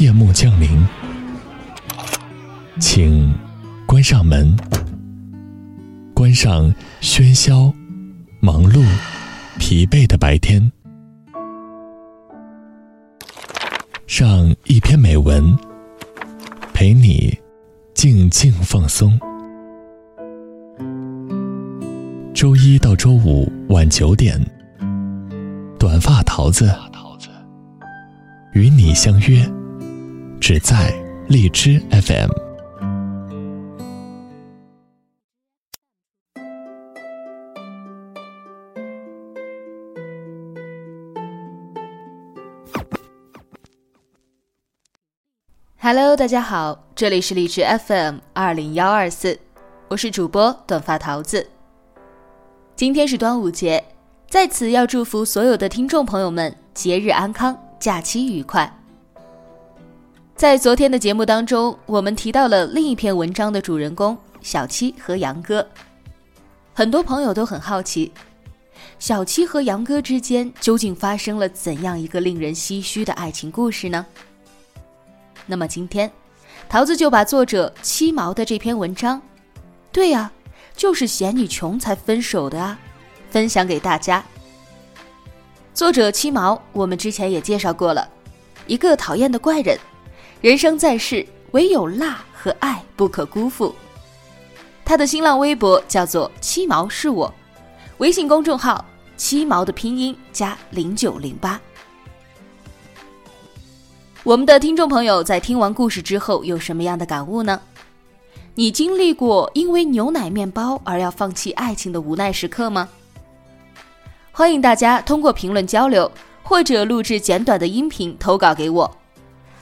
夜幕降临，请关上门，关上喧嚣、忙碌、疲惫的白天，上一篇美文，陪你静静放松。周一到周五晚九点，短发桃子与你相约。只在荔枝 FM。Hello，大家好，这里是荔枝 FM 二零幺二四，我是主播短发桃子。今天是端午节，在此要祝福所有的听众朋友们节日安康，假期愉快。在昨天的节目当中，我们提到了另一篇文章的主人公小七和杨哥。很多朋友都很好奇，小七和杨哥之间究竟发生了怎样一个令人唏嘘的爱情故事呢？那么今天，桃子就把作者七毛的这篇文章，对呀，就是嫌你穷才分手的啊，分享给大家。作者七毛，我们之前也介绍过了，一个讨厌的怪人。人生在世，唯有辣和爱不可辜负。他的新浪微博叫做“七毛是我”，微信公众号“七毛”的拼音加零九零八。我们的听众朋友在听完故事之后有什么样的感悟呢？你经历过因为牛奶面包而要放弃爱情的无奈时刻吗？欢迎大家通过评论交流，或者录制简短的音频投稿给我。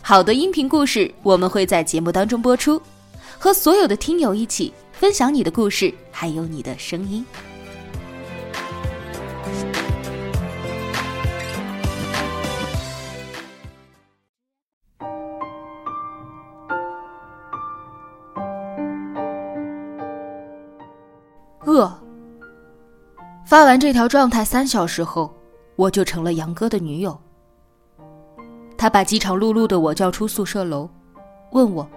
好的音频故事，我们会在节目当中播出，和所有的听友一起分享你的故事，还有你的声音。饿。发完这条状态三小时后，我就成了杨哥的女友。他把饥肠辘辘的我叫出宿舍楼，问我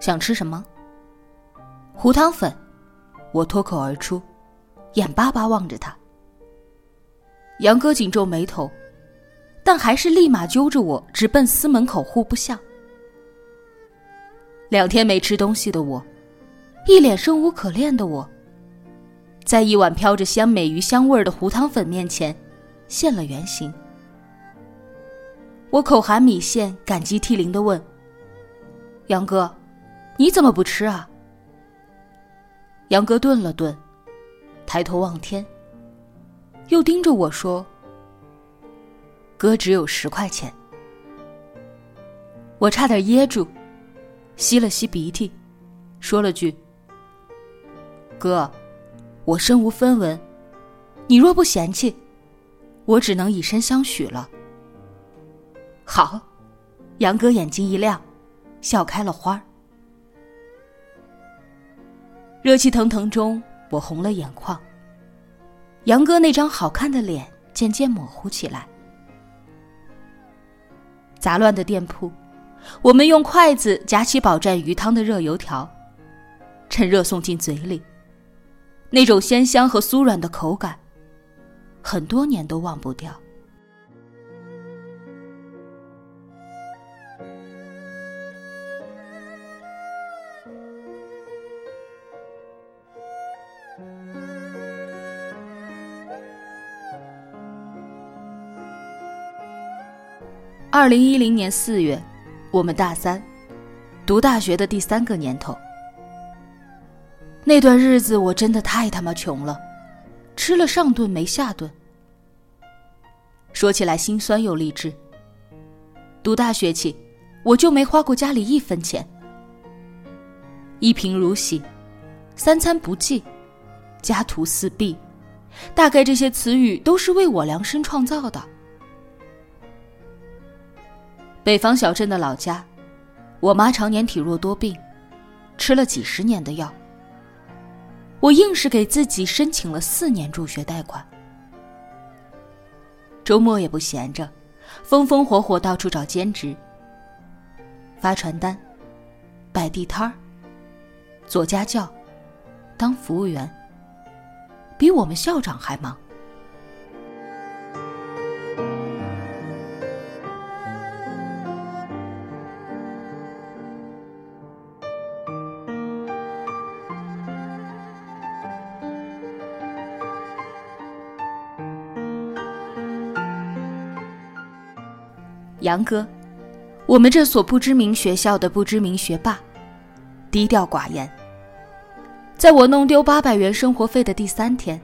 想吃什么。糊汤粉，我脱口而出，眼巴巴望着他。杨哥紧皱眉头，但还是立马揪着我直奔司门口户部巷。两天没吃东西的我，一脸生无可恋的我，在一碗飘着鲜美鱼香味的糊汤粉面前，现了原形。我口含米线，感激涕零的问：“杨哥，你怎么不吃啊？”杨哥顿了顿，抬头望天，又盯着我说：“哥只有十块钱。”我差点噎住，吸了吸鼻涕，说了句：“哥，我身无分文，你若不嫌弃，我只能以身相许了。”好，杨哥眼睛一亮，笑开了花。热气腾腾中，我红了眼眶。杨哥那张好看的脸渐渐模糊起来。杂乱的店铺，我们用筷子夹起饱蘸鱼汤的热油条，趁热送进嘴里。那种鲜香和酥软的口感，很多年都忘不掉。二零一零年四月，我们大三，读大学的第三个年头。那段日子我真的太他妈穷了，吃了上顿没下顿。说起来心酸又励志。读大学起，我就没花过家里一分钱。一贫如洗，三餐不济，家徒四壁，大概这些词语都是为我量身创造的。北方小镇的老家，我妈常年体弱多病，吃了几十年的药。我硬是给自己申请了四年助学贷款，周末也不闲着，风风火火到处找兼职，发传单、摆地摊儿、做家教、当服务员，比我们校长还忙。杨哥，我们这所不知名学校的不知名学霸，低调寡言。在我弄丢八百元生活费的第三天，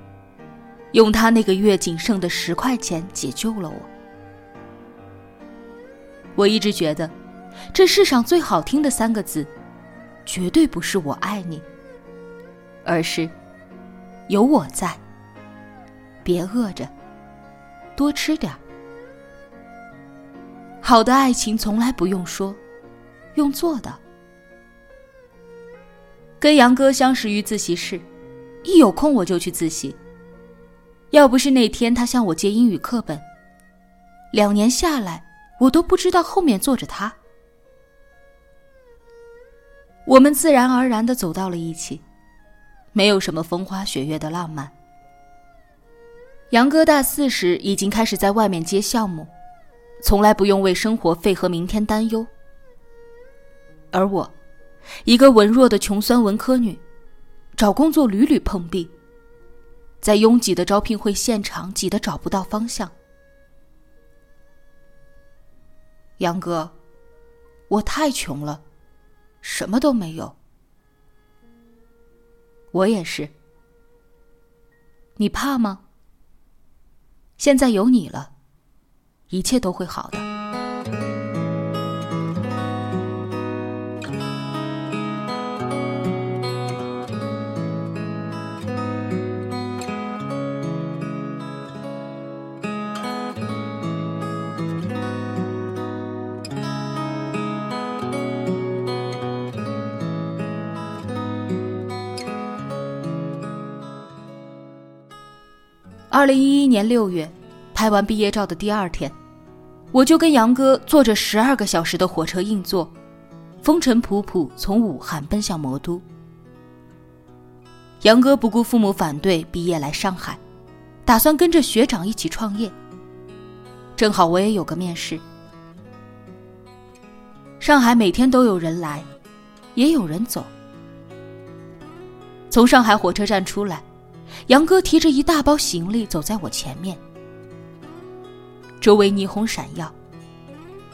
用他那个月仅剩的十块钱解救了我。我一直觉得，这世上最好听的三个字，绝对不是“我爱你”，而是“有我在”。别饿着，多吃点。好的爱情从来不用说，用做的。跟杨哥相识于自习室，一有空我就去自习。要不是那天他向我借英语课本，两年下来我都不知道后面坐着他。我们自然而然的走到了一起，没有什么风花雪月的浪漫。杨哥大四时已经开始在外面接项目。从来不用为生活费和明天担忧，而我，一个文弱的穷酸文科女，找工作屡屡碰壁，在拥挤的招聘会现场挤得找不到方向。杨哥，我太穷了，什么都没有。我也是。你怕吗？现在有你了。一切都会好的。二零一一年六月，拍完毕业照的第二天。我就跟杨哥坐着十二个小时的火车硬座，风尘仆仆从武汉奔向魔都。杨哥不顾父母反对，毕业来上海，打算跟着学长一起创业。正好我也有个面试。上海每天都有人来，也有人走。从上海火车站出来，杨哥提着一大包行李走在我前面。周围霓虹闪耀，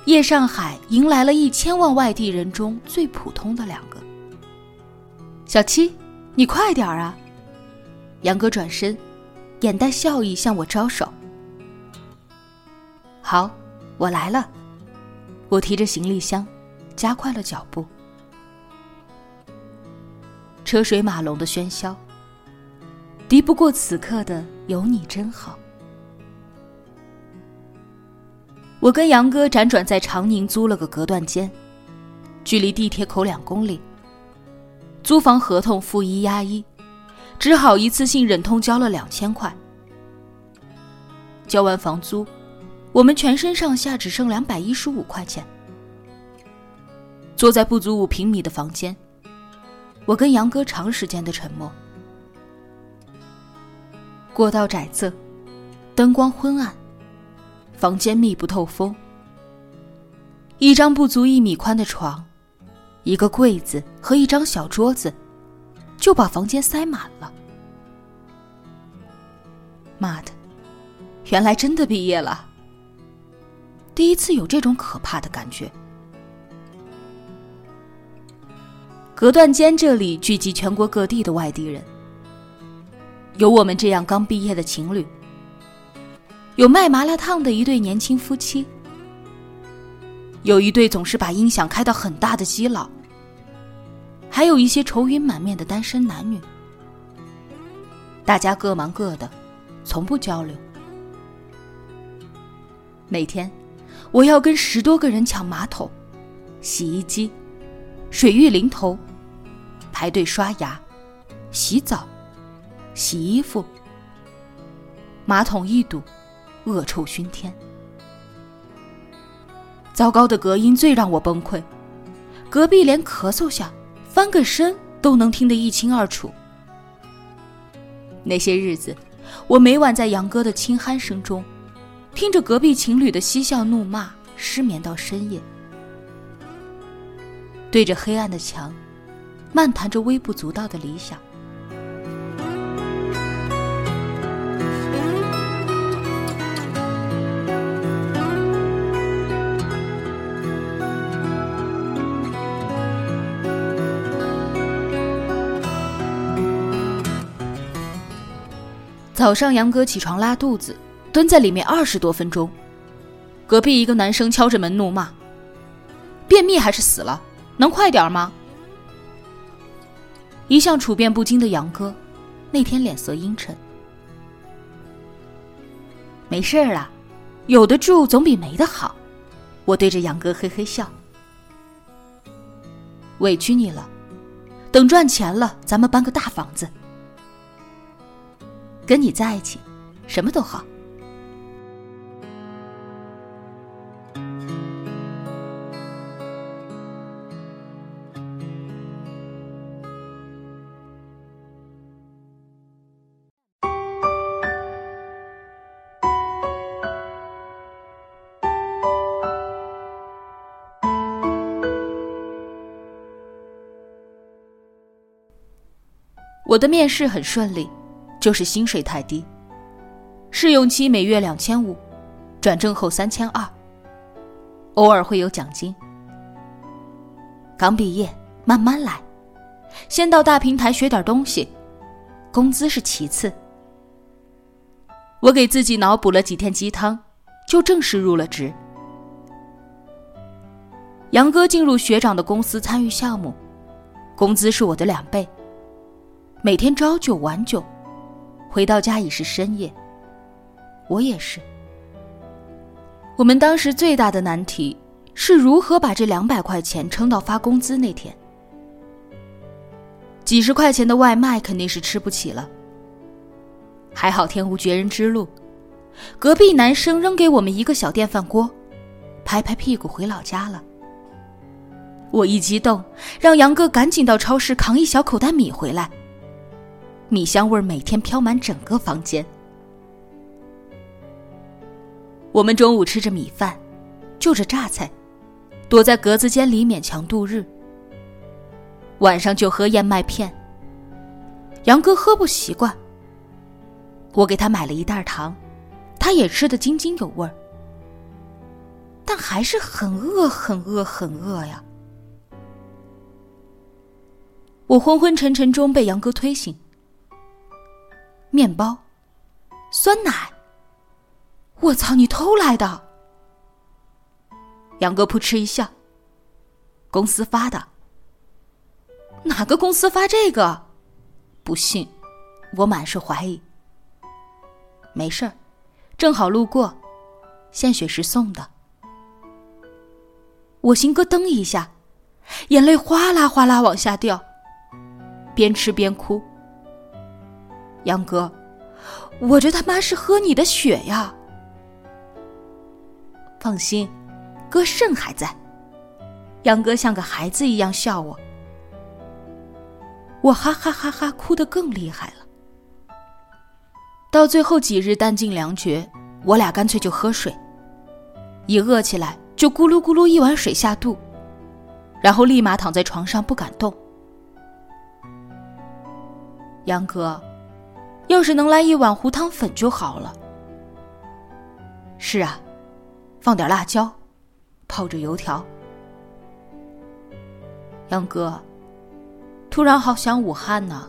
夜上海迎来了一千万外地人中最普通的两个。小七，你快点儿啊！杨哥转身，眼带笑意向我招手。好，我来了。我提着行李箱，加快了脚步。车水马龙的喧嚣，敌不过此刻的有你真好。我跟杨哥辗转在长宁租了个隔断间，距离地铁口两公里。租房合同付一押一，只好一次性忍痛交了两千块。交完房租，我们全身上下只剩两百一十五块钱。坐在不足五平米的房间，我跟杨哥长时间的沉默。过道窄仄，灯光昏暗。房间密不透风，一张不足一米宽的床，一个柜子和一张小桌子，就把房间塞满了。妈的，原来真的毕业了！第一次有这种可怕的感觉。隔断间这里聚集全国各地的外地人，有我们这样刚毕业的情侣。有卖麻辣烫的一对年轻夫妻，有一对总是把音响开到很大的基佬，还有一些愁云满面的单身男女。大家各忙各的，从不交流。每天，我要跟十多个人抢马桶、洗衣机、水浴淋头，排队刷牙、洗澡、洗衣服，马桶一堵。恶臭熏天，糟糕的隔音最让我崩溃。隔壁连咳嗽下、翻个身都能听得一清二楚。那些日子，我每晚在杨哥的轻鼾声中，听着隔壁情侣的嬉笑怒骂，失眠到深夜。对着黑暗的墙，漫谈着微不足道的理想。早上，杨哥起床拉肚子，蹲在里面二十多分钟。隔壁一个男生敲着门怒骂：“便秘还是死了？能快点吗？”一向处变不惊的杨哥，那天脸色阴沉。没事儿啦，有的住总比没的好。我对着杨哥嘿嘿笑。委屈你了，等赚钱了，咱们搬个大房子。跟你在一起，什么都好。我的面试很顺利。就是薪水太低，试用期每月两千五，转正后三千二，偶尔会有奖金。刚毕业，慢慢来，先到大平台学点东西，工资是其次。我给自己脑补了几天鸡汤，就正式入了职。杨哥进入学长的公司参与项目，工资是我的两倍，每天朝九晚九。回到家已是深夜，我也是。我们当时最大的难题是如何把这两百块钱撑到发工资那天。几十块钱的外卖肯定是吃不起了。还好天无绝人之路，隔壁男生扔给我们一个小电饭锅，拍拍屁股回老家了。我一激动，让杨哥赶紧到超市扛一小口袋米回来。米香味每天飘满整个房间。我们中午吃着米饭，就着榨菜，躲在格子间里勉强度日。晚上就喝燕麦片。杨哥喝不习惯，我给他买了一袋糖，他也吃得津津有味儿，但还是很饿，很饿，很饿呀！我昏昏沉沉中被杨哥推醒。面包，酸奶。我操！你偷来的？杨哥扑哧一笑。公司发的。哪个公司发这个？不信，我满是怀疑。没事儿，正好路过，献血时送的。我心咯噔一下，眼泪哗啦哗啦往下掉，边吃边哭。杨哥，我这他妈是喝你的血呀！放心，哥肾还在。杨哥像个孩子一样笑我，我哈哈哈哈哭得更厉害了。到最后几日弹尽粮绝，我俩干脆就喝水，一饿起来就咕噜咕噜一碗水下肚，然后立马躺在床上不敢动。杨哥。要是能来一碗胡汤粉就好了。是啊，放点辣椒，泡着油条。杨哥，突然好想武汉呢。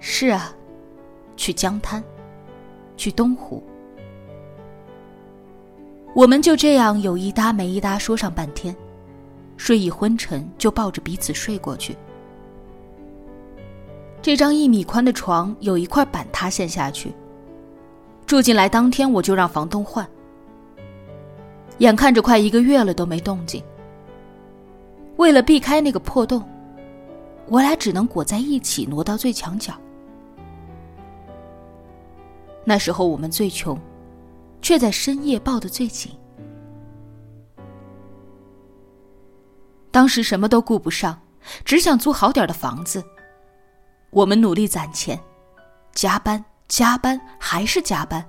是啊，去江滩，去东湖。我们就这样有一搭没一搭说上半天，睡意昏沉，就抱着彼此睡过去。这张一米宽的床有一块板塌陷下去。住进来当天我就让房东换。眼看着快一个月了都没动静。为了避开那个破洞，我俩只能裹在一起挪到最墙角。那时候我们最穷，却在深夜抱得最紧。当时什么都顾不上，只想租好点的房子。我们努力攒钱，加班加班还是加班。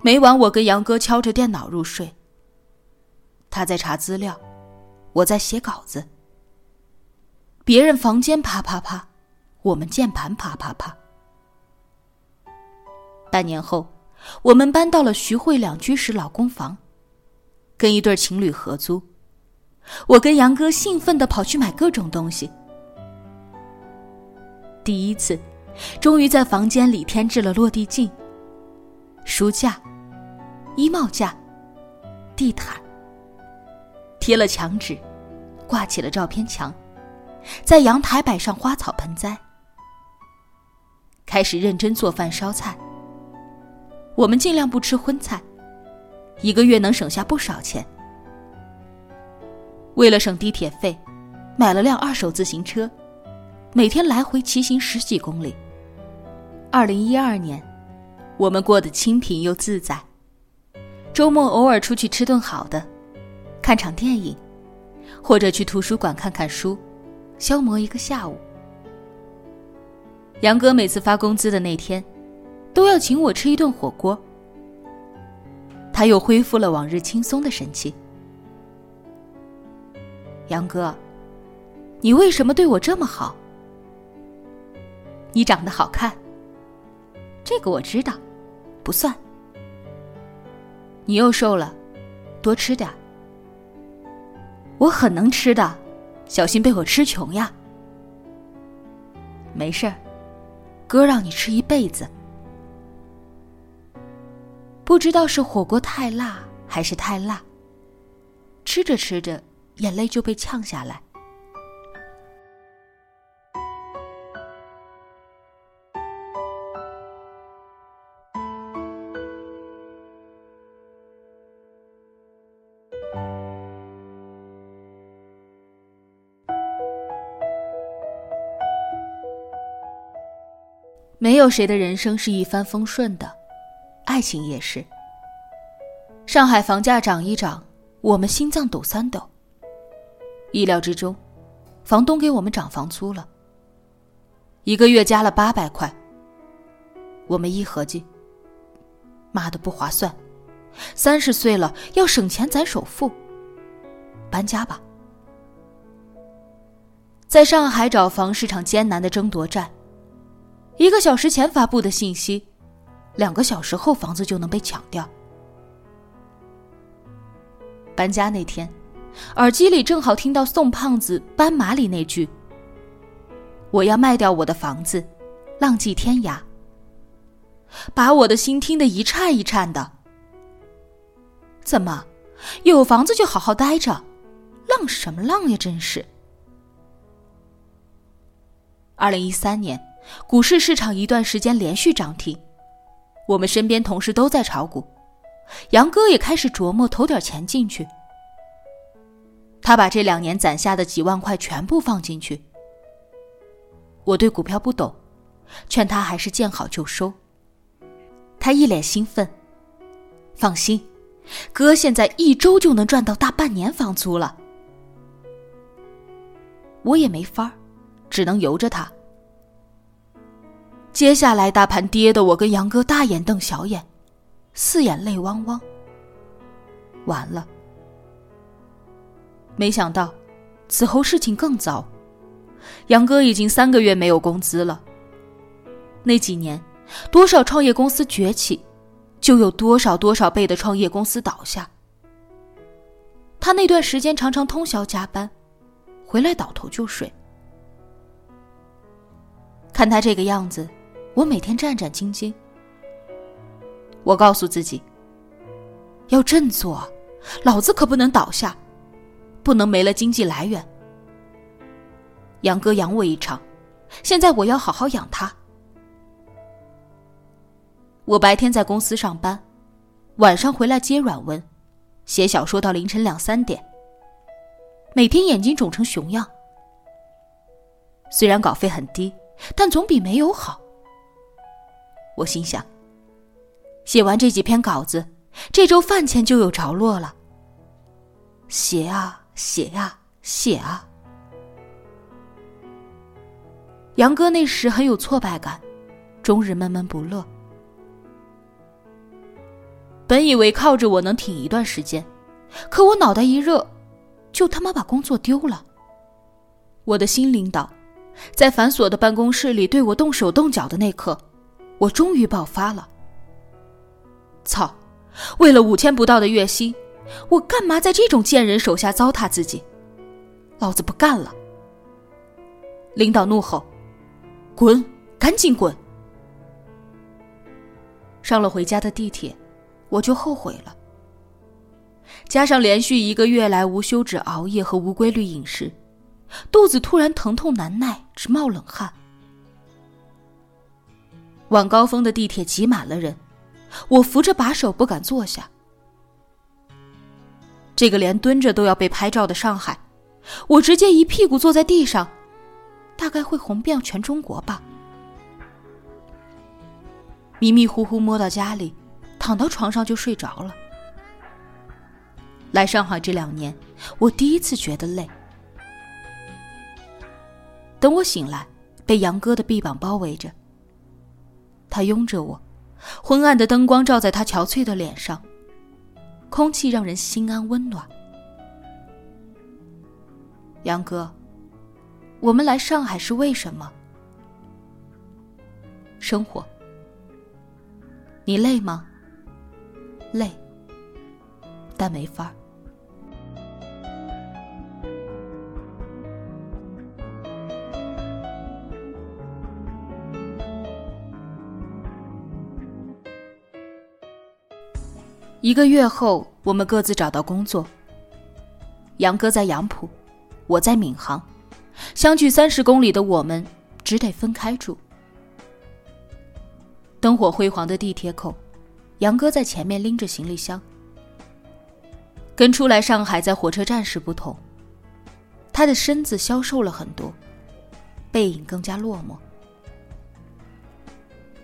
每晚我跟杨哥敲着电脑入睡。他在查资料，我在写稿子。别人房间啪啪啪，我们键盘啪啪啪。半年后，我们搬到了徐汇两居室老公房，跟一对情侣合租。我跟杨哥兴奋的跑去买各种东西。第一次，终于在房间里添置了落地镜、书架、衣帽架、地毯，贴了墙纸，挂起了照片墙。在阳台摆上花草盆栽，开始认真做饭烧菜。我们尽量不吃荤菜，一个月能省下不少钱。为了省地铁费，买了辆二手自行车，每天来回骑行十几公里。二零一二年，我们过得清贫又自在，周末偶尔出去吃顿好的，看场电影，或者去图书馆看看书。消磨一个下午。杨哥每次发工资的那天，都要请我吃一顿火锅。他又恢复了往日轻松的神气。杨哥，你为什么对我这么好？你长得好看，这个我知道，不算。你又瘦了，多吃点我很能吃的。小心被我吃穷呀！没事儿，哥让你吃一辈子。不知道是火锅太辣还是太辣，吃着吃着，眼泪就被呛下来。没有谁的人生是一帆风顺的，爱情也是。上海房价涨一涨，我们心脏抖三抖。意料之中，房东给我们涨房租了，一个月加了八百块。我们一合计，妈的不划算，三十岁了要省钱攒首付，搬家吧。在上海找房是场艰难的争夺战。一个小时前发布的信息，两个小时后房子就能被抢掉。搬家那天，耳机里正好听到宋胖子《斑马》里那句：“我要卖掉我的房子，浪迹天涯。”把我的心听得一颤一颤的。怎么，有房子就好好待着，浪什么浪呀？真是。二零一三年。股市市场一段时间连续涨停，我们身边同事都在炒股，杨哥也开始琢磨投点钱进去。他把这两年攒下的几万块全部放进去。我对股票不懂，劝他还是见好就收。他一脸兴奋：“放心，哥现在一周就能赚到大半年房租了。”我也没法只能由着他。接下来大盘跌的，我跟杨哥大眼瞪小眼，四眼泪汪汪。完了，没想到此后事情更糟，杨哥已经三个月没有工资了。那几年，多少创业公司崛起，就有多少多少倍的创业公司倒下。他那段时间常常通宵加班，回来倒头就睡。看他这个样子。我每天战战兢兢。我告诉自己，要振作，老子可不能倒下，不能没了经济来源。杨哥养我一场，现在我要好好养他。我白天在公司上班，晚上回来接软文，写小说到凌晨两三点，每天眼睛肿成熊样。虽然稿费很低，但总比没有好。我心想，写完这几篇稿子，这周饭钱就有着落了。写啊写啊写啊。杨哥那时很有挫败感，终日闷闷不乐。本以为靠着我能挺一段时间，可我脑袋一热，就他妈把工作丢了。我的新领导，在繁琐的办公室里对我动手动脚的那刻，我终于爆发了。操！为了五千不到的月薪，我干嘛在这种贱人手下糟蹋自己？老子不干了！领导怒吼：“滚，赶紧滚！”上了回家的地铁，我就后悔了。加上连续一个月来无休止熬夜和无规律饮食，肚子突然疼痛难耐，直冒冷汗。晚高峰的地铁挤满了人。我扶着把手不敢坐下。这个连蹲着都要被拍照的上海，我直接一屁股坐在地上，大概会红遍全中国吧。迷迷糊糊摸到家里，躺到床上就睡着了。来上海这两年，我第一次觉得累。等我醒来，被杨哥的臂膀包围着，他拥着我。昏暗的灯光照在他憔悴的脸上，空气让人心安温暖。杨哥，我们来上海是为什么？生活。你累吗？累，但没法儿。一个月后，我们各自找到工作。杨哥在杨浦，我在闵行，相距三十公里的我们只得分开住。灯火辉煌的地铁口，杨哥在前面拎着行李箱。跟初来上海在火车站时不同，他的身子消瘦了很多，背影更加落寞。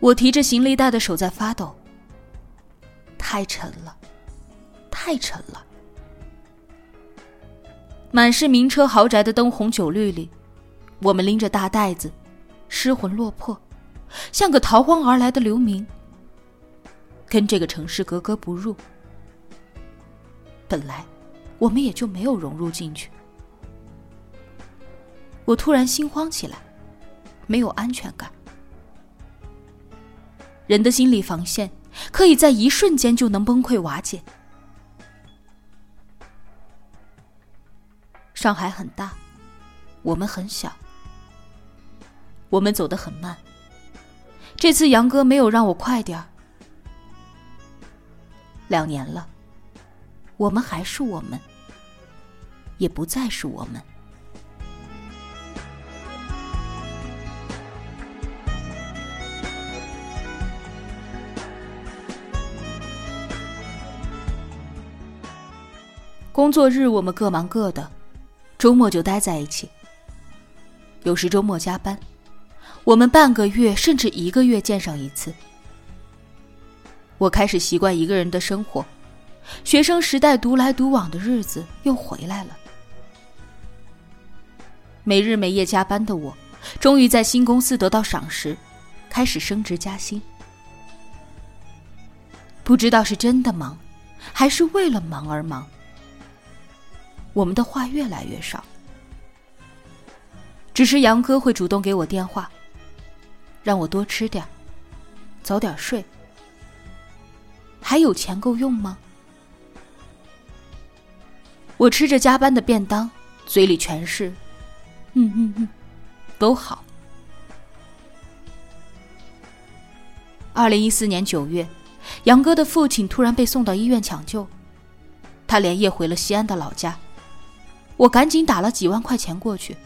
我提着行李袋的手在发抖。太沉了，太沉了。满是名车豪宅的灯红酒绿里，我们拎着大袋子，失魂落魄，像个逃荒而来的流民，跟这个城市格格不入。本来，我们也就没有融入进去。我突然心慌起来，没有安全感。人的心理防线。可以在一瞬间就能崩溃瓦解。上海很大，我们很小，我们走得很慢。这次杨哥没有让我快点儿。两年了，我们还是我们，也不再是我们。工作日我们各忙各的，周末就待在一起。有时周末加班，我们半个月甚至一个月见上一次。我开始习惯一个人的生活，学生时代独来独往的日子又回来了。没日没夜加班的我，终于在新公司得到赏识，开始升职加薪。不知道是真的忙，还是为了忙而忙。我们的话越来越少，只是杨哥会主动给我电话，让我多吃点，早点睡。还有钱够用吗？我吃着加班的便当，嘴里全是“嗯嗯嗯”，都好。二零一四年九月，杨哥的父亲突然被送到医院抢救，他连夜回了西安的老家。我赶紧打了几万块钱过去。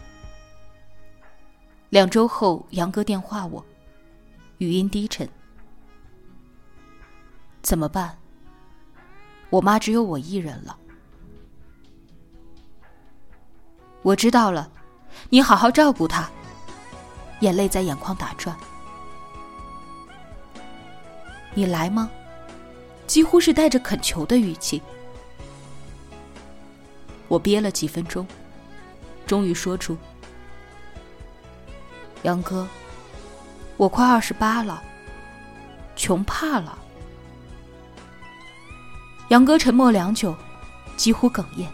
两周后，杨哥电话我，语音低沉：“怎么办？我妈只有我一人了。”我知道了，你好好照顾她。眼泪在眼眶打转。你来吗？几乎是带着恳求的语气。我憋了几分钟，终于说出：“杨哥，我快二十八了，穷怕了。”杨哥沉默良久，几乎哽咽：“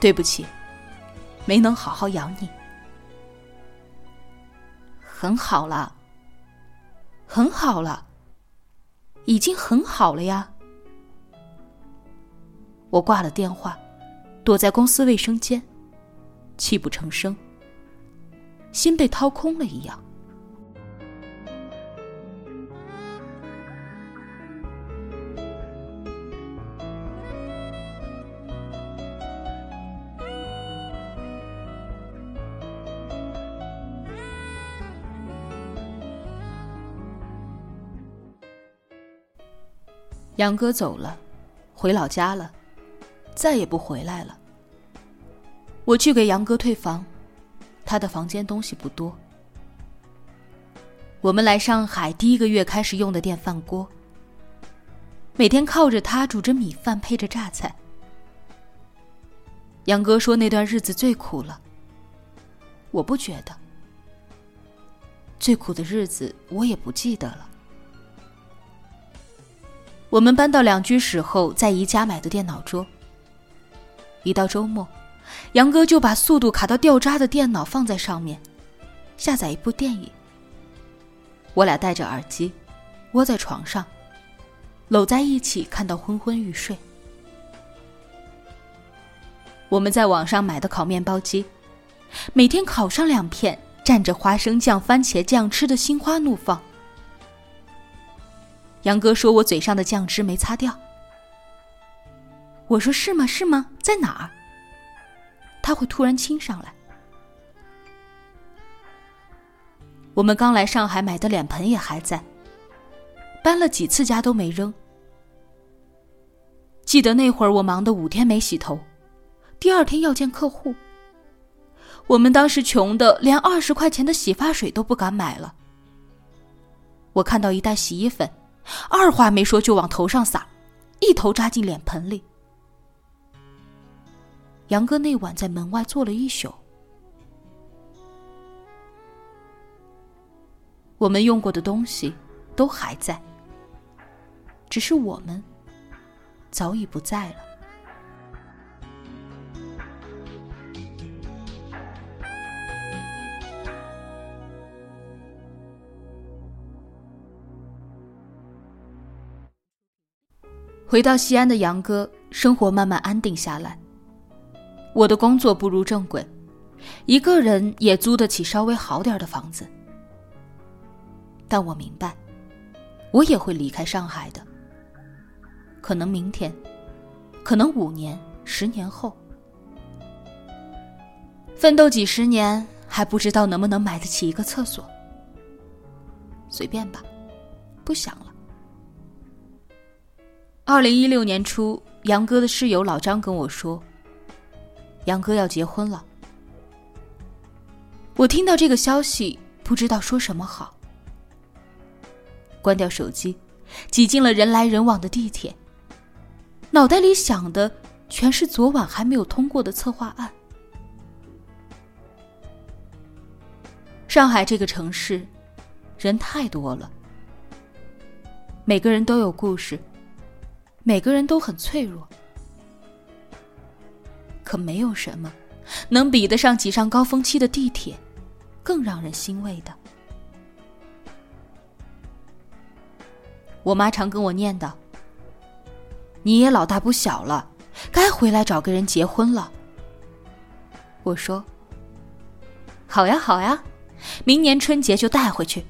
对不起，没能好好养你。很好了，很好了，已经很好了呀。”我挂了电话。躲在公司卫生间，泣不成声，心被掏空了一样。杨哥走了，回老家了。再也不回来了。我去给杨哥退房，他的房间东西不多。我们来上海第一个月开始用的电饭锅，每天靠着它煮着米饭，配着榨菜。杨哥说那段日子最苦了，我不觉得。最苦的日子我也不记得了。我们搬到两居室后，在宜家买的电脑桌。一到周末，杨哥就把速度卡到掉渣的电脑放在上面，下载一部电影。我俩戴着耳机，窝在床上，搂在一起看到昏昏欲睡。我们在网上买的烤面包机，每天烤上两片，蘸着花生酱、番茄酱，吃的心花怒放。杨哥说我嘴上的酱汁没擦掉。我说是吗？是吗？在哪儿？他会突然亲上来。我们刚来上海买的脸盆也还在，搬了几次家都没扔。记得那会儿我忙得五天没洗头，第二天要见客户。我们当时穷的连二十块钱的洗发水都不敢买了。我看到一袋洗衣粉，二话没说就往头上撒，一头扎进脸盆里。杨哥那晚在门外坐了一宿。我们用过的东西都还在，只是我们早已不在了。回到西安的杨哥，生活慢慢安定下来。我的工作步入正轨，一个人也租得起稍微好点的房子。但我明白，我也会离开上海的。可能明天，可能五年、十年后，奋斗几十年还不知道能不能买得起一个厕所。随便吧，不想了。二零一六年初，杨哥的室友老张跟我说。杨哥要结婚了，我听到这个消息，不知道说什么好。关掉手机，挤进了人来人往的地铁，脑袋里想的全是昨晚还没有通过的策划案。上海这个城市，人太多了，每个人都有故事，每个人都很脆弱。可没有什么能比得上挤上高峰期的地铁，更让人欣慰的。我妈常跟我念叨：“你也老大不小了，该回来找个人结婚了。”我说：“好呀好呀，明年春节就带回去。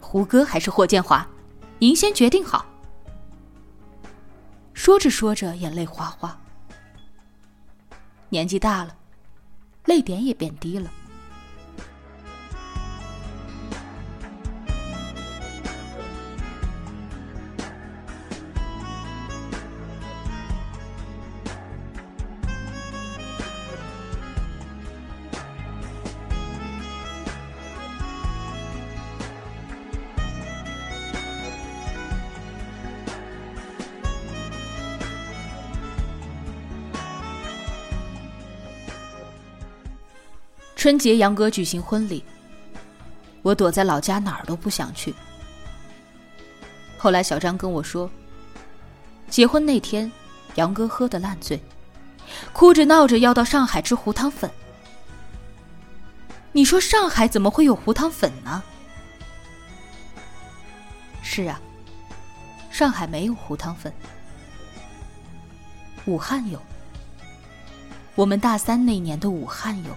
胡歌还是霍建华，您先决定好。”说着说着，眼泪哗哗。年纪大了，泪点也变低了。春节杨哥举行婚礼，我躲在老家哪儿都不想去。后来小张跟我说，结婚那天，杨哥喝得烂醉，哭着闹着要到上海吃胡汤粉。你说上海怎么会有胡汤粉呢？是啊，上海没有胡汤粉，武汉有。我们大三那年的武汉有。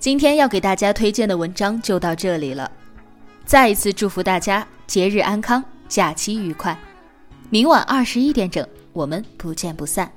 今天要给大家推荐的文章就到这里了，再一次祝福大家节日安康，假期愉快。明晚二十一点整，我们不见不散。